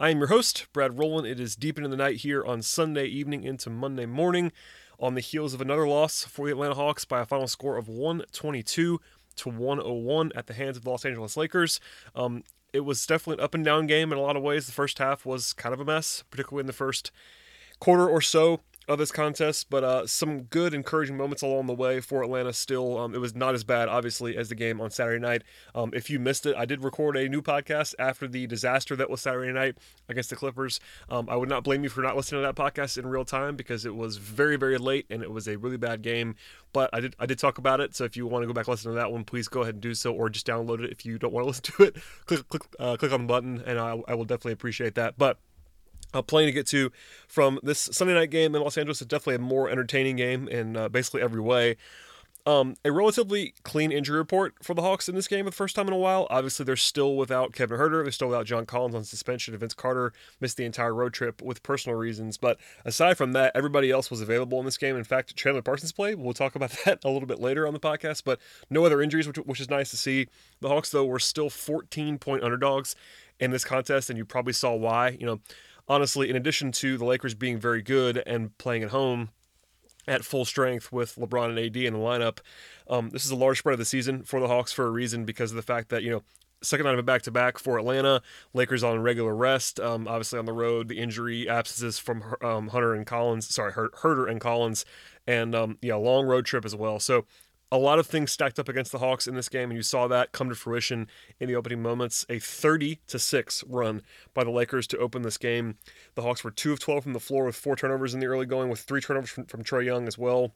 I am your host, Brad Rowland. It is deep into the night here on Sunday evening into Monday morning on the heels of another loss for the Atlanta Hawks by a final score of 122 to 101 at the hands of the Los Angeles Lakers. Um, it was definitely an up and down game in a lot of ways. The first half was kind of a mess, particularly in the first quarter or so of this contest, but uh, some good, encouraging moments along the way for Atlanta. Still, um, it was not as bad, obviously, as the game on Saturday night. Um, if you missed it, I did record a new podcast after the disaster that was Saturday night against the Clippers. Um, I would not blame you for not listening to that podcast in real time because it was very, very late and it was a really bad game. But I did, I did talk about it. So if you want to go back listen to that one, please go ahead and do so, or just download it if you don't want to listen to it. click, click, uh, click on the button, and I, I will definitely appreciate that. But uh, plane to get to from this Sunday night game in Los Angeles. is definitely a more entertaining game in uh, basically every way. Um, a relatively clean injury report for the Hawks in this game for the first time in a while. Obviously, they're still without Kevin Huerter. They're still without John Collins on suspension. Vince Carter missed the entire road trip with personal reasons. But aside from that, everybody else was available in this game. In fact, Chandler Parsons played. We'll talk about that a little bit later on the podcast. But no other injuries, which, which is nice to see. The Hawks, though, were still 14 point underdogs in this contest, and you probably saw why. You know, honestly, in addition to the Lakers being very good and playing at home at full strength with LeBron and AD in the lineup, um, this is a large spread of the season for the Hawks for a reason because of the fact that, you know, second night of a back to back for Atlanta. Lakers on regular rest. Um, obviously on the road, the injury absences from um, Hunter and Collins. Sorry, Huerter and Collins, and um, yeah, long road trip as well. So a lot of things stacked up against the Hawks in this game, and you saw that come to fruition in the opening moments. A 30 to six run by the Lakers to open this game. The Hawks were two of 12 from the floor with four turnovers in the early going, with three turnovers from, from Trae Young as well.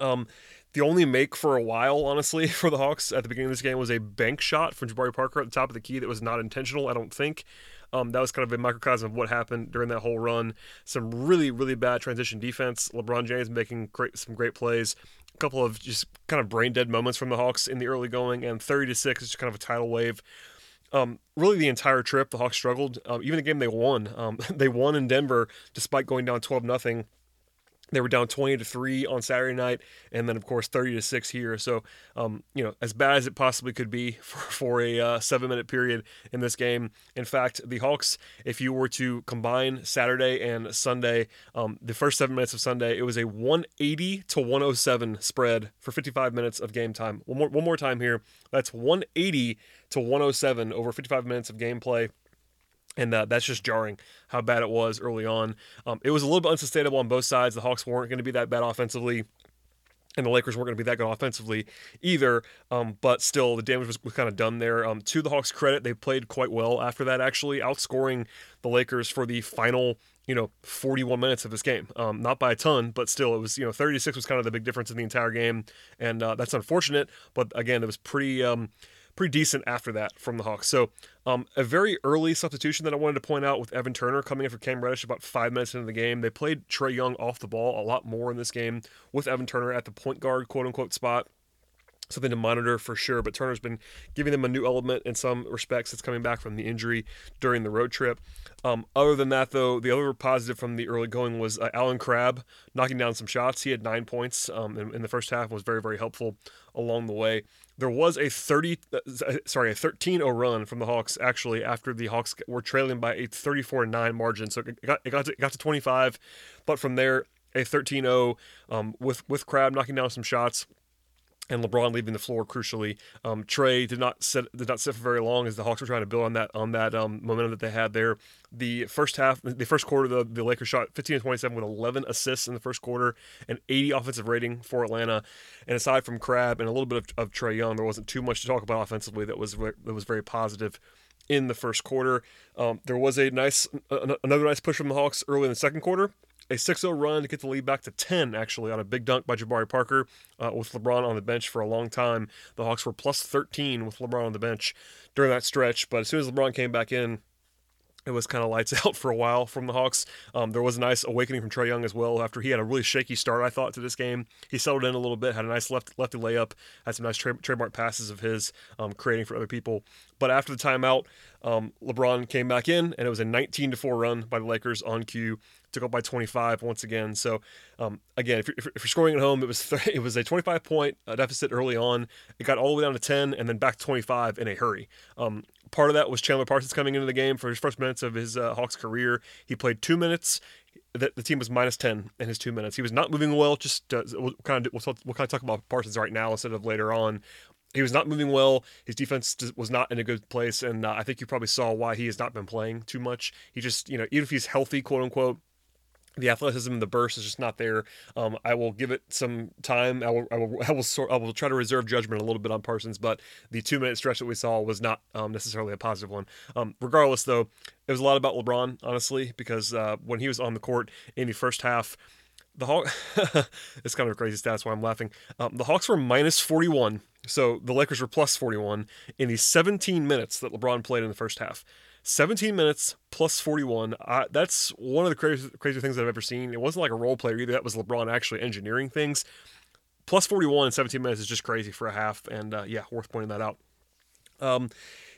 Um, the only make for a while, honestly, for the Hawks at the beginning of this game was a bank shot from Jabari Parker at the top of the key that was not intentional, I don't think. Um, that was kind of a microcosm of what happened during that whole run. Some really, really bad transition defense. LeBron James making great, some great plays couple of just kind of brain dead moments from the Hawks in the early going, and 30 to six is just kind of a tidal wave. Um, really, the entire trip, the Hawks struggled. Um, even the game they won, um, they won in Denver despite going down 12 nothing. They were down 20 to 3 on Saturday night, and then, of course, 30 to 6 here. So, um, you know, as bad as it possibly could be for, for a uh, seven minute period in this game. In fact, the Hawks, if you were to combine Saturday and Sunday, um, the first seven minutes of Sunday, it was a 180 to 107 spread for 55 minutes of game time. One more, one more time here. That's 180 to 107 over 55 minutes of gameplay and uh, that's just jarring how bad it was early on. Um, it was a little bit unsustainable on both sides. The Hawks weren't going to be that bad offensively, and the Lakers weren't going to be that good offensively either. Um, but still, the damage was, was kind of done there. Um, to the Hawks' credit, they played quite well after that, actually outscoring the Lakers for the final. You know, 41 minutes of this game. Um, not by a ton, but still, it was, you know, 36 was kind of the big difference in the entire game. And uh, that's unfortunate. But again, it was pretty, um, pretty decent after that from the Hawks. So um, a very early substitution that I wanted to point out with Evan Turner coming in for Cam Reddish about five minutes into the game. They played Trae Young off the ball a lot more in this game with Evan Turner at the point guard quote unquote spot something to monitor for sure. But Turner's been giving them a new element in some respects. It's coming back from the injury during the road trip. Um, other than that, though, the other positive from the early going was uh, Allen Crabbe knocking down some shots. He had nine points um, in, in, the first half. was very very helpful along the way. There was a 30, uh, sorry, a 13-0 run from the Hawks actually after the Hawks were trailing by a 34-9 margin. So it got, it got, to, it got to 25, but from there a 13-0 um, with with Crabbe knocking down some shots and LeBron leaving the floor crucially. Um, Trae did not sit did not sit for very long as the Hawks were trying to build on that on that um, momentum that they had there. The first half, the first quarter, the, the Lakers shot 15 27 with 11 assists in the first quarter and 80 offensive rating for Atlanta. And aside from Crabbe and a little bit of, of Trae Young, there wasn't too much to talk about offensively that was that was very positive in the first quarter. Um, there was a nice another nice push from the Hawks early in the second quarter a 6-0 run to get the lead back to 10 actually on a big dunk by Jabari Parker uh, with LeBron on the bench for a long time. The Hawks were plus 13 with LeBron on the bench during that stretch, but as soon as LeBron came back in, it was kind of lights out for a while from the Hawks. Um, there was a nice awakening from Trae Young as well after he had a really shaky start, I thought, to this game. He settled in a little bit, had a nice left lefty layup, had some nice tra- trademark passes of his, um, creating for other people. But after the timeout, um, LeBron came back in, and it was a 19 to 4 run by the Lakers on cue. Took up by 25 once again. So um, again, if you're, if you're, scoring at home, it was th- it was a 25 point uh, deficit early on. It got all the way down to 10, and then back to 25 in a hurry. Um, part of that was Chandler Parsons coming into the game for his first minutes of his uh, Hawks career. He played two minutes. The, the team was minus 10 in his two minutes. He was not moving well. Just uh, we'll kind of we'll, we'll kind of talk about Parsons right now instead of later on he was not moving well. His defense was not in a good place, and uh, I think you probably saw why he has not been playing too much. He just, you know, even if he's healthy, quote unquote, the athleticism and the burst is just not there. Um, I will give it some time. I will, I will, I will, sort, I will try to reserve judgment a little bit on Parsons, but the two minute stretch that we saw was not um, necessarily a positive one. Um, regardless, though, it was a lot about LeBron, honestly, because uh, when he was on the court in the first half, the Hawk, it's kind of a crazy stat. That's why I'm laughing. Um, the Hawks were minus 41, so the Lakers were plus 41 in the 17 minutes that LeBron played in the first half. 17 minutes plus 41. Uh, that's one of the crazy, crazy things that I've ever seen. It wasn't like a role player either. That was LeBron actually engineering things. Plus 41 in 17 minutes is just crazy for a half. And uh, yeah, worth pointing that out. Um,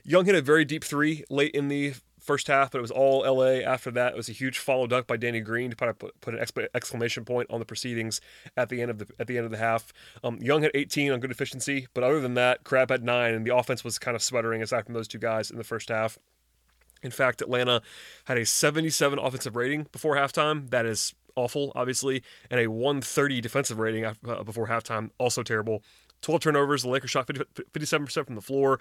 Young hit a very deep three late in the first half, but it was all LA. After that, it was a huge follow dunk by Danny Green to put, put an exclamation point on the proceedings at the end of the at the end of the half. Um, Young had 18 on good efficiency, but other than that, Crabbe had nine, and the offense was kind of sputtering aside from those two guys in the first half. In fact, Atlanta had a 77 offensive rating before halftime. That is awful, obviously, and a 130 defensive rating uh, before halftime. Also terrible. 12 turnovers. The Lakers shot 50, 57% from the floor.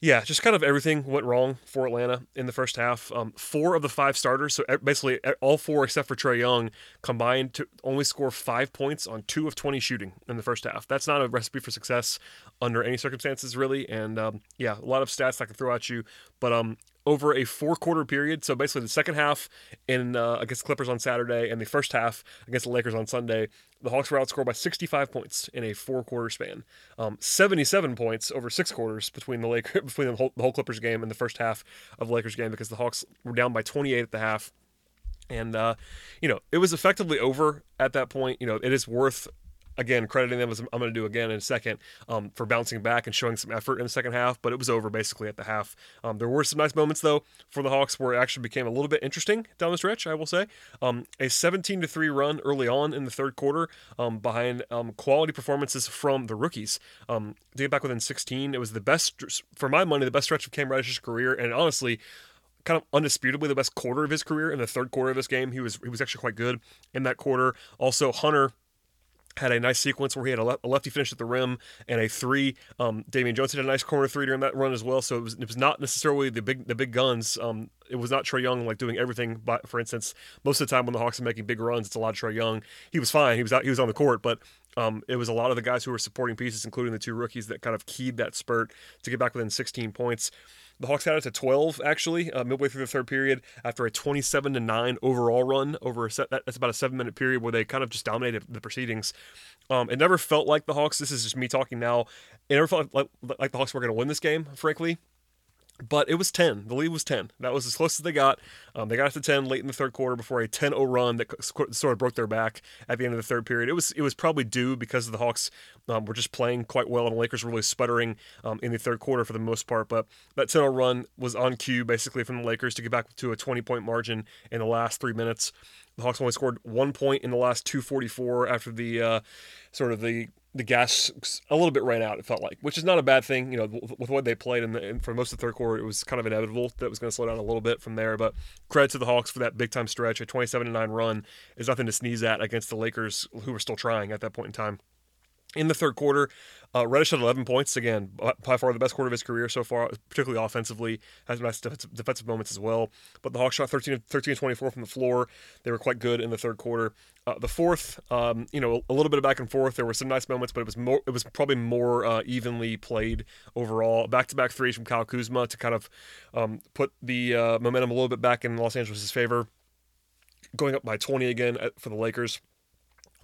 Yeah, just kind of everything went wrong for Atlanta in the first half. Um, four of the five starters, so basically all four except for Trae Young, combined to only score five points on two of 20 shooting in the first half. That's not a recipe for success under any circumstances, really. And um, yeah, a lot of stats I can throw at you. But um, over a four quarter period. So basically, the second half in uh, against Clippers on Saturday and the first half against the Lakers on Sunday, the Hawks were outscored by 65 points in a four quarter span. Um, 77 points over six quarters between the Lakers between the whole, the whole Clippers game and the first half of the Lakers game because the Hawks were down by 28 at the half. And uh, you know, it was effectively over at that point. You know, it is worth again, crediting them as I'm going to do again in a second um, for bouncing back and showing some effort in the second half, but it was over basically at the half. Um, there were some nice moments though for the Hawks where it actually became a little bit interesting down the stretch. I will say um, a 17 to three run early on in the third quarter um, behind um, quality performances from the rookies. Um, to get back within 16, it was the best for my money, the best stretch of Cam Reddish's career, and honestly kind of undisputably the best quarter of his career in the third quarter of this game. He was he was actually quite good in that quarter. Also, Hunter had a nice sequence where he had a, le- a, lefty finish at the rim and a three. Um, Damian Jones had a nice corner three during that run as well. So it was, it was not necessarily the big the big guns. Um, it was not Trae Young like doing everything. But for instance, most of the time when the Hawks are making big runs, it's a lot of Trae Young. He was fine. He was out. He was on the court, but um, it was a lot of the guys who were supporting pieces, including the two rookies, that kind of keyed that spurt to get back within 16 points. The Hawks had it to 12 actually uh, midway through the third period after a 27 to nine overall run over a set. That's about a seven minute period where they kind of just dominated the proceedings. Um, it never felt like the Hawks. This is just me talking now. It never felt like, like the Hawks were going to win this game, frankly but it was 10. The lead was 10. That was as close as they got. Um, they got to 10 late in the third quarter before a 10-0 run that sort of broke their back at the end of the third period. It was it was probably due because the Hawks um, were just playing quite well and the Lakers were really sputtering um, in the third quarter for the most part. But that 10-0 run was on cue basically from the Lakers to get back to a 20-point margin in the last three minutes. The Hawks only scored one point in the last 244 after the uh, sort of the the gas a little bit ran out. It felt like, which is not a bad thing. You know, with what they played, and the, for most of the third quarter, it was kind of inevitable that it was going to slow down a little bit from there. But credit to the Hawks for that big time stretch. A 27 9 run is nothing to sneeze at against the Lakers, who were still trying at that point in time. In the third quarter, uh, Reddish had 11 points. Again, by far the best quarter of his career so far, particularly offensively. Has nice defensive, moments as well. But the Hawks shot 13, 13 24 from the floor. They were quite good in the third quarter. Uh, the fourth, um, you know, a little bit of back and forth. There were some nice moments, but it was more. It was probably more uh, evenly played overall. Back to back threes from Kyle Kuzma to kind of um, put the uh, momentum a little bit back in Los Angeles' favor. Going up by 20 again for the Lakers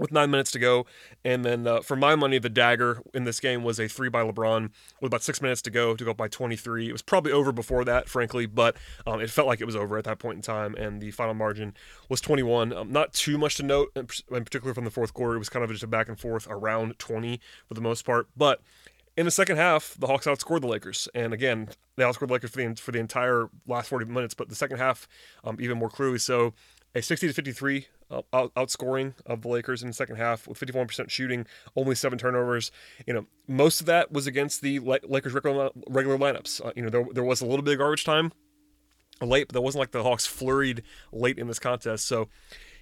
with nine minutes to go. And then uh, for my money, the dagger in this game was a three by LeBron with about six minutes to go to go up by 23. It was probably over before that, frankly, but um, it felt like it was over at that point in time. And the final margin was 21. Um, not too much to note, in particular from the fourth quarter. It was kind of just a back and forth around 20 for the most part. But in the second half, the Hawks outscored the Lakers, and again, they outscored the Lakers for the for the entire last 40 minutes. But the second half, um, even more clearly so, a 60 to 53 uh, out, outscoring of the Lakers in the second half with 51% shooting, only seven turnovers. You know, most of that was against the Lakers regular, regular lineups. Uh, you know, there, there was a little bit of garbage time late, but that wasn't like the Hawks flurried late in this contest. So,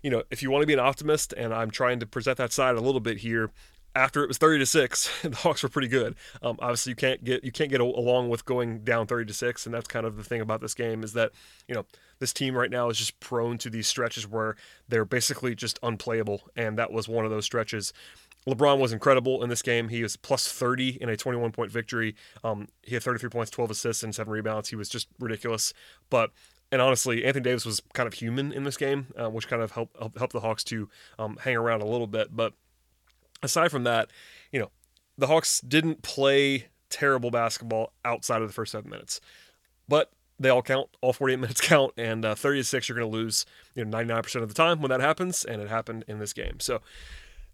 you know, if you want to be an optimist, and I'm trying to present that side a little bit here, after it was 30 to 6 the hawks were pretty good um, obviously you can't get you can't get along with going down 30 to 6 and that's kind of the thing about this game is that you know this team right now is just prone to these stretches where they're basically just unplayable and that was one of those stretches LeBron was incredible in this game. He was plus 30 in a 21 point victory. Um, he had 33 points, 12 assists, and seven rebounds. He was just ridiculous. But and honestly, Anthony Davis was kind of human in this game, uh, which kind of helped help the Hawks to um, hang around a little bit. But aside from that, you know, the Hawks didn't play terrible basketball outside of the first seven minutes, but they all count. All 48 minutes count, and uh, 30 to six, you're going to lose. You know, 99% of the time when that happens, and it happened in this game. So,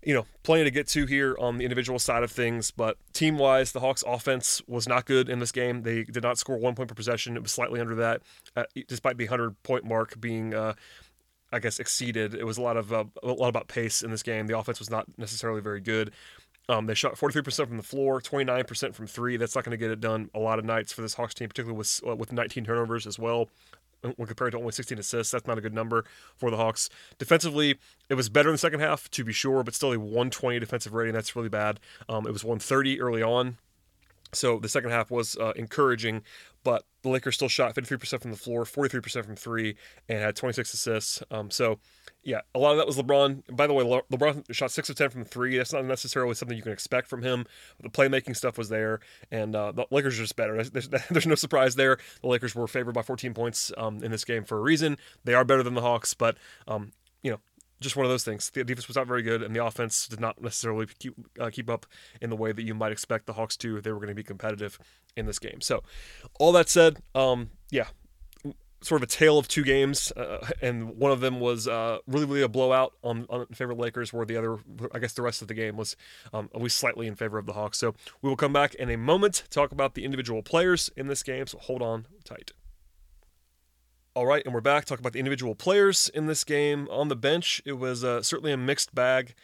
you know, plenty to get to here on the individual side of things, but team wise, the Hawks' offense was not good in this game. They did not score one point per possession. It was slightly under that, uh, despite the 100 point mark being uh, I guess exceeded. It was a lot of uh, a lot about pace in this game. The offense was not necessarily very good. Um, they shot 43% from the floor, 29% from three. That's not going to get it done a lot of nights for this Hawks team, particularly with uh, with 19 turnovers as well. Uh, when compared to only 16 assists, that's not a good number for the Hawks. Defensively, it was better in the second half, to be sure, but still a 120 defensive rating. That's really bad. Um, it was 130 early on. So the second half was uh, encouraging, but the Lakers still shot 53% from the floor, 43% from three, and had 26 assists. Um, so, yeah, a lot of that was LeBron. By the way, Le- LeBron shot 6 of 10 from three. That's not necessarily something you can expect from him. The playmaking stuff was there, and uh, the Lakers are just better. There's, there's, no surprise there. The Lakers were favored by 14 points um, in this game for a reason. They are better than the Hawks, but, um, just one of those things. The defense was not very good, and the offense did not necessarily keep uh, keep up in the way that you might expect the Hawks to if they were going to be competitive in this game. So, all that said, um, yeah, sort of a tale of two games, uh, and one of them was uh, really, really a blowout on, on favor of Lakers, where the other, I guess, the rest of the game was um, at least slightly in favor of the Hawks. So, we will come back in a moment talk about the individual players in this game. So, hold on tight. All right, and we're back. Talk about the individual players in this game. On the bench, it was uh, certainly a mixed bag.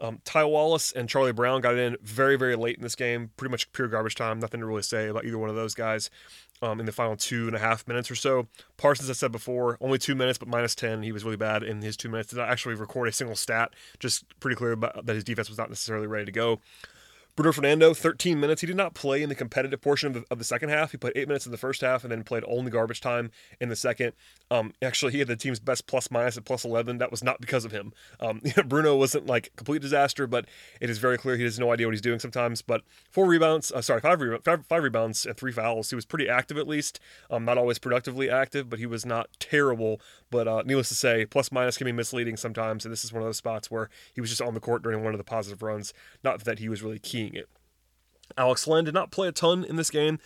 Um, Ty Wallace and Charlie Brown got in very, very late in this game. Pretty much pure garbage time. Nothing to really say about either one of those guys um, in the final two and a half minutes or so. Parsons, I said before, only two minutes, but minus 10. He was really bad in his two minutes. Did not actually record a single stat. Just pretty clear about, that his defense was not necessarily ready to go. Bruno Fernando, 13 minutes. He did not play in the competitive portion of the, of the, second half. He played eight minutes in the first half and then played only garbage time in the second. Um, actually, he had the team's best plus minus at plus 11. That was not because of him. Um, Bruno wasn't like complete disaster, but it is very clear he has no idea what he's doing sometimes. But four rebounds, uh, sorry, five, rebounds, five, five, rebounds and three fouls. He was pretty active at least. Um, not always productively active, but he was not terrible. But uh, needless to say, plus minus can be misleading sometimes. And this is one of those spots where he was just on the court during one of the positive runs. Not that he was really keying it. Alex Len did not play a ton in this game.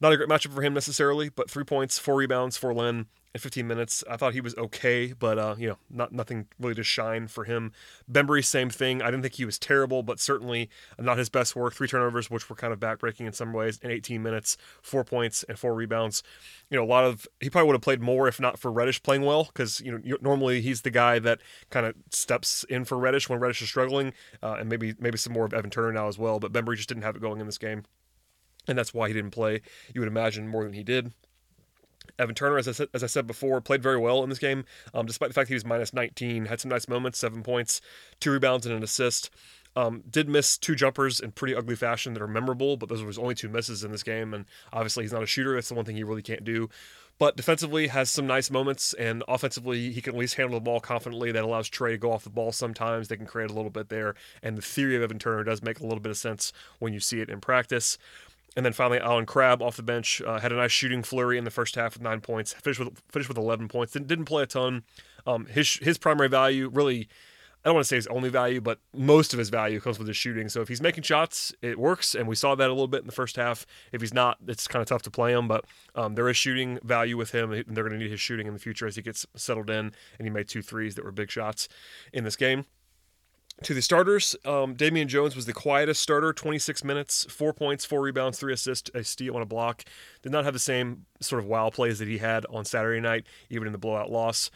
Not a great matchup for him necessarily, but three points, four rebounds for Len in 15 minutes. I thought he was okay, but uh, you know, not nothing really to shine for him. Bembry, same thing. I didn't think he was terrible, but certainly not his best work. Three turnovers, which were kind of backbreaking in some ways, in 18 minutes, four points and four rebounds. You know, a lot of he probably would have played more if not for Reddish playing well, because you know normally he's the guy that kind of steps in for Reddish when Reddish is struggling, uh, and maybe maybe some more of Evan Turner now as well. But Bembry just didn't have it going in this game and that's why he didn't play. You would imagine more than he did. Evan Turner, as I said, as I said before, played very well in this game, um, despite the fact he was minus 19. Had some nice moments, seven points, two rebounds, and an assist. Um, did miss two jumpers in pretty ugly fashion that are memorable, but those were his only two misses in this game. And obviously, he's not a shooter. That's the one thing he really can't do. But defensively, has some nice moments, and offensively, he can at least handle the ball confidently. That allows Trae to go off the ball sometimes. They can create a little bit there. And the theory of Evan Turner does make a little bit of sense when you see it in practice. And then finally, Allen Crabbe off the bench uh, had a nice shooting flurry in the first half with nine points. Finished with finished with 11 points. Didn't, didn't play a ton. Um, his his primary value really I don't want to say his only value, but most of his value comes with his shooting. So if he's making shots, it works, and we saw that a little bit in the first half. If he's not, it's kind of tough to play him, but um, there is shooting value with him, and they're going to need his shooting in the future as he gets settled in. And he made two threes that were big shots in this game. To the starters, um, Damian Jones was the quietest starter, 26 minutes, four points, four rebounds, three assists, a steal, and a block. Did not have the same sort of wow plays that he had on Saturday night, even in the blowout loss.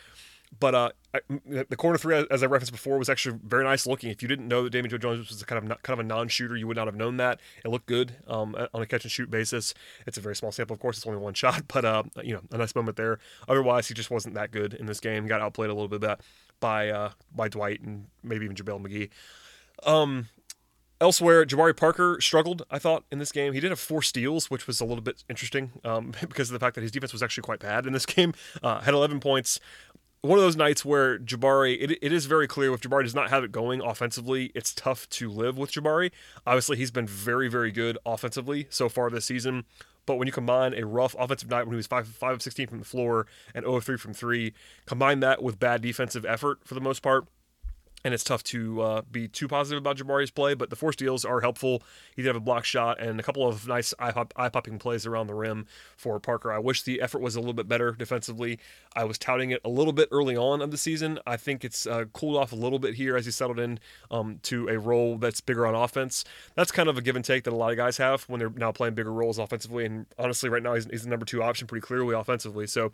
But uh, I, the corner three, as I referenced before, was actually very nice looking. If you didn't know that Damian Jones was kind of not, kind of a non-shooter, you would not have known that. It looked good um, on a catch and shoot basis. It's a very small sample, of course. It's only one shot, but uh, you know, a nice moment there. Otherwise, he just wasn't that good in this game. Got outplayed a little bit by uh, by Dwight and maybe even JaVale McGee. Um, Elsewhere, Jabari Parker struggled, I thought, in this game. He did have four steals, which was a little bit interesting um, because of the fact that his defense was actually quite bad in this game. Uh, had 11 points, one of those nights where Jabari, it, it is very clear if Jabari does not have it going offensively, it's tough to live with Jabari. Obviously, he's been very, very good offensively so far this season. But when you combine a rough offensive night when he was 5, 5 of 16 from the floor and 0 of 3 from 3, combine that with bad defensive effort for the most part, and it's tough to uh, be too positive about Jabari's play, but the four steals are helpful. He did have a block shot and a couple of nice eye popping plays around the rim for Parker. I wish the effort was a little bit better defensively. I was touting it a little bit early on of the season. I think it's uh, cooled off a little bit here as he settled in um, to a role that's bigger on offense. That's kind of a give and take that a lot of guys have when they're now playing bigger roles offensively. And honestly, right now he's, he's the number two option pretty clearly offensively. So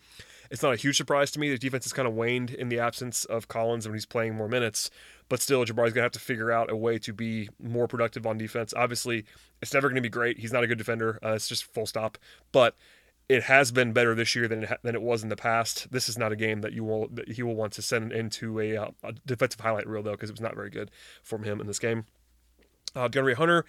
it's not a huge surprise to me. The defense has kind of waned in the absence of Collins when he's playing more minutes. But still, Jabari's going to have to figure out a way to be more productive on defense. Obviously, it's never going to be great. He's not a good defender. Uh, it's just full stop. But it has been better this year than it, than it was in the past. This is not a game that you will that he will want to send into a, uh, a defensive highlight reel though, because it was not very good from him in this game. Uh, DeAndre Hunter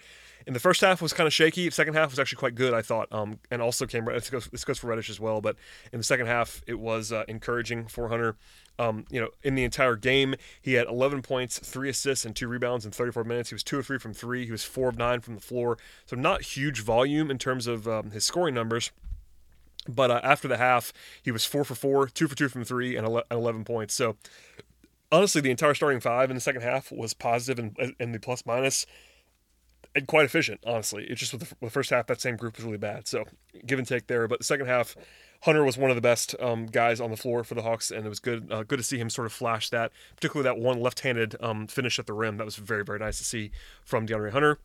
in the first half was kind of shaky. Second half was actually quite good, I thought, um, and also came. This goes, this goes for Reddish as well, but in the second half, it was uh, encouraging for Hunter. Um, you know, in the entire game, he had 11 points, three assists, and two rebounds in 34 minutes. He was two of three from three. He was four of nine from the floor. So not huge volume in terms of um, his scoring numbers. But uh, after the half, he was four for four, two for two from three, and 11 points. So honestly, the entire starting five in the second half was positive and, in the plus minus and quite efficient, honestly. It's just with the, the, first half, that same group was really bad. So give and take there. But the second half, Hunter was one of the best um, guys on the floor for the Hawks, and it was good uh, good to see him sort of flash that, particularly that one left-handed um, finish at the rim. That was very very nice to see from DeAndre Hunter.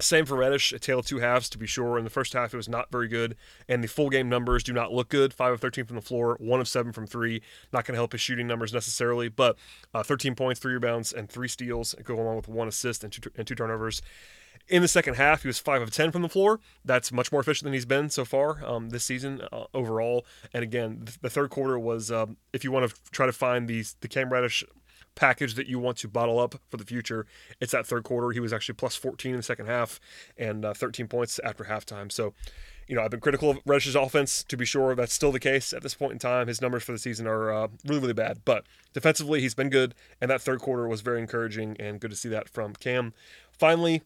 Same for Reddish, a tale of two halves to be sure. In the first half, it was not very good, and the full game numbers do not look good. Five of thirteen from the floor, one of seven from three. Not going to help his shooting numbers necessarily, but uh, thirteen points, three rebounds, and three steals go along with one assist and two, and two turnovers. In the second half, he was five of ten from the floor. That's much more efficient than he's been so far um, this season uh, overall. And again, the, third quarter was, um, if you want to try to find these the Cam Reddish package that you want to bottle up for the future. It's that third quarter. He was actually plus 14 in the second half and uh, 13 points after halftime. So, you know, I've been critical of Reddish's offense to be sure that's still the case at this point in time. His numbers for the season are uh, really, really bad, but defensively, he's been good. And that third quarter was very encouraging and good to see that from Cam. Finally,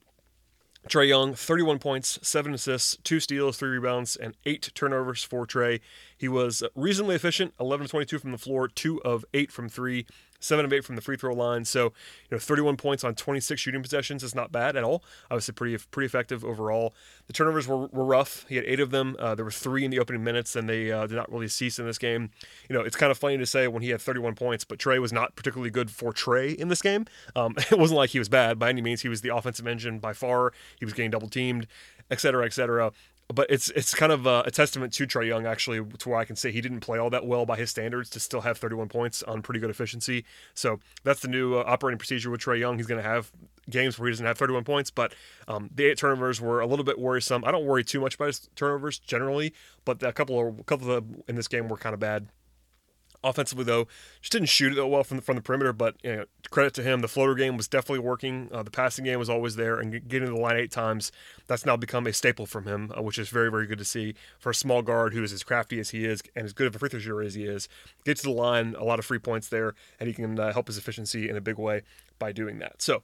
Trae Young, 31 points, 7 assists, 2 steals, 3 rebounds, and 8 turnovers for Trae. He was reasonably efficient, 11 of 22 from the floor, 2 of 8 from 3, seven of eight from the free throw line. So, you know, 31 points on 26 shooting possessions is not bad at all. Obviously, pretty pretty effective overall. The turnovers were, were rough. He had eight of them. Uh, there were three in the opening minutes, and they uh, did not really cease in this game. You know, it's kind of funny to say when he had 31 points, but Trae was not particularly good for Trae in this game. Um, it wasn't like he was bad by any means. He was the offensive engine by far. He was getting double teamed, et cetera, et cetera but it's it's kind of a, a, testament to Trae Young actually, to where I can say he didn't play all that well by his standards to still have 31 points on pretty good efficiency. So that's the new uh, operating procedure with Trae Young. He's going to have games where he doesn't have 31 points, but um, the eight turnovers were a little bit worrisome. I don't worry too much about his turnovers generally, but a couple of a couple of in this game were kind of bad. Offensively, though, just didn't shoot it that well from the, from the perimeter. But you know, credit to him, the floater game was definitely working. Uh, the passing game was always there, and getting to the line eight times, that's now become a staple from him, uh, which is very, very good to see for a small guard who is as crafty as he is and as good of a free throw shooter as he is. Get to the line, a lot of free points there, and he can uh, help his efficiency in a big way by doing that. So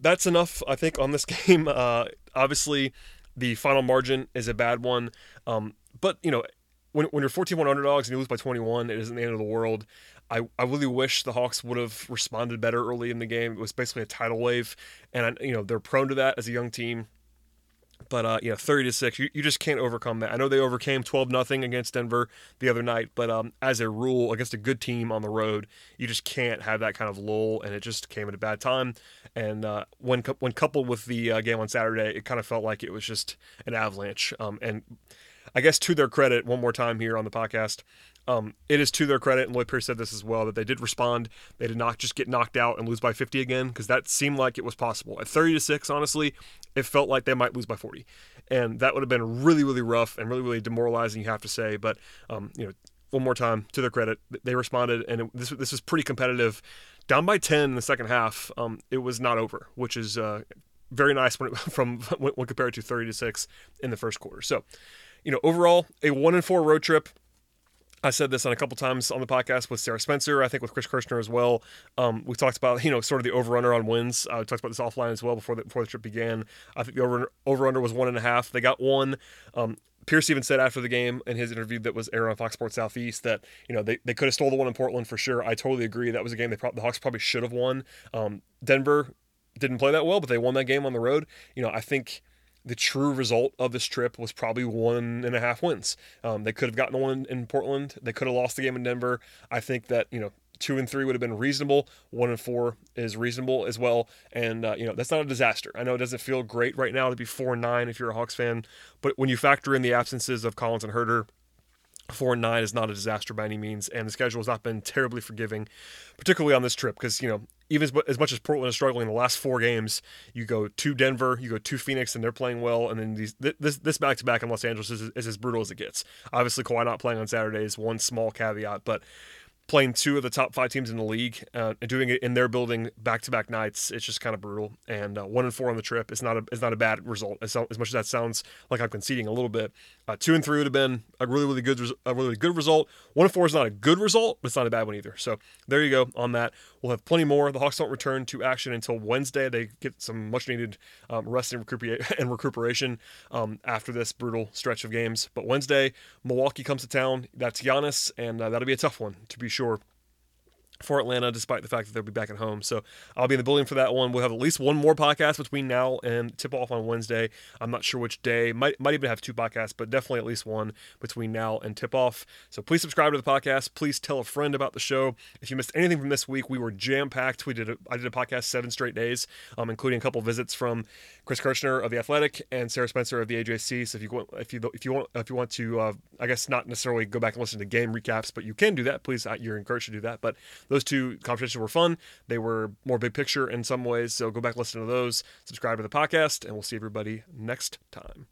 that's enough, I think, on this game. Uh, obviously, the final margin is a bad one, um, but you know when, when you're 14 1 underdogs and you lose by 21, it isn't the end of the world. I, I really wish the Hawks would have responded better early in the game. It was basically a tidal wave, and you know they're prone to that as a young team. But uh, you know, 30 to six, you, you just can't overcome that. I know they overcame 12 nothing against Denver the other night, but um, as a rule, against a good team on the road, you just can't have that kind of lull, and it just came at a bad time. And uh, when when coupled with the uh, game on Saturday, it kind of felt like it was just an avalanche. Um, and I guess to their credit, one more time here on the podcast, um, it is to their credit, and Lloyd Pierce said this as well, that they did respond. They did not just get knocked out and lose by 50 again, because that seemed like it was possible. At 30 to 6, honestly, it felt like they might lose by 40. And that would have been really, really rough and really, really demoralizing, you have to say. But, um, you know, one more time, to their credit, they responded, and it, this, this was pretty competitive. Down by 10 in the second half, um, it was not over, which is uh, very nice when it, from when, compared to 30 to 6 in the first quarter. So, you know, overall, a one and four road trip. I said this on a couple times on the podcast with Sarah Spencer, I think with Chris Kirschner as well. Um, we talked about, you know, sort of the over under on wins. Uh, we talked about this offline as well before the, before the trip began. I think the over over under was one and a half. They got one. Um, Pierce even said after the game in his interview that was aired on Fox Sports Southeast that you know they, they could have stole the one in Portland for sure. I totally agree. That was a game they pro- the Hawks probably should have won. Um, Denver didn't play that well, but they won that game on the road. You know, I think the true result of this trip was probably one and a half wins. Um, they could have gotten one in Portland. They could have lost the game in Denver. I think that you know two and three would have been reasonable. One and four is reasonable as well. And uh, you know that's not a disaster. I know it doesn't feel great right now to be four and nine if you're a Hawks fan, but when you factor in the absences of Collins and Huerter four and nine is not a disaster by any means, and the schedule has not been terribly forgiving, particularly on this trip. Because you know, even as, as, much as Portland is struggling in the last four games, you go to Denver, you go to Phoenix, and they're playing well, and then these this this back to back in Los Angeles is, is as brutal as it gets. Obviously, Kawhi not playing on Saturday is one small caveat, but playing two of the top five teams in the league uh, and doing it in their building back to back nights, it's just kind of brutal. And uh, one and four on the trip is not a is not a bad result. As, as much as that sounds like I'm conceding a little bit, uh, two and three would have been a really really good a really good result. One and four is not a good result, but it's not a bad one either. So there you go on that. We'll have plenty more. The Hawks don't return to action until Wednesday. They get some much needed um, rest and, and recuperation um, after this brutal stretch of games. But Wednesday, Milwaukee comes to town. That's Giannis, and uh, that'll be a tough one to be sure sure for Atlanta, despite the fact that they'll be back at home. So I'll be in the building for that one. We'll have at least one more podcast between now and tip off on Wednesday. I'm not sure which day. Might might even have two podcasts, but definitely at least one between now and tip off. So please subscribe to the podcast. Please tell a friend about the show. If you missed anything from this week, we were jam packed. We did a, I did a podcast seven straight days, um, including a couple visits from Chris Kirschner of the Athletic and Sarah Spencer of the AJC. So if you want, if you if you want if you want to, uh, I guess not necessarily go back and listen to game recaps, but you can do that. Please, you're encouraged to do that. But those two conversations were fun. They were more big picture in some ways. So go back listen to those. Subscribe to the podcast, and we'll see everybody next time.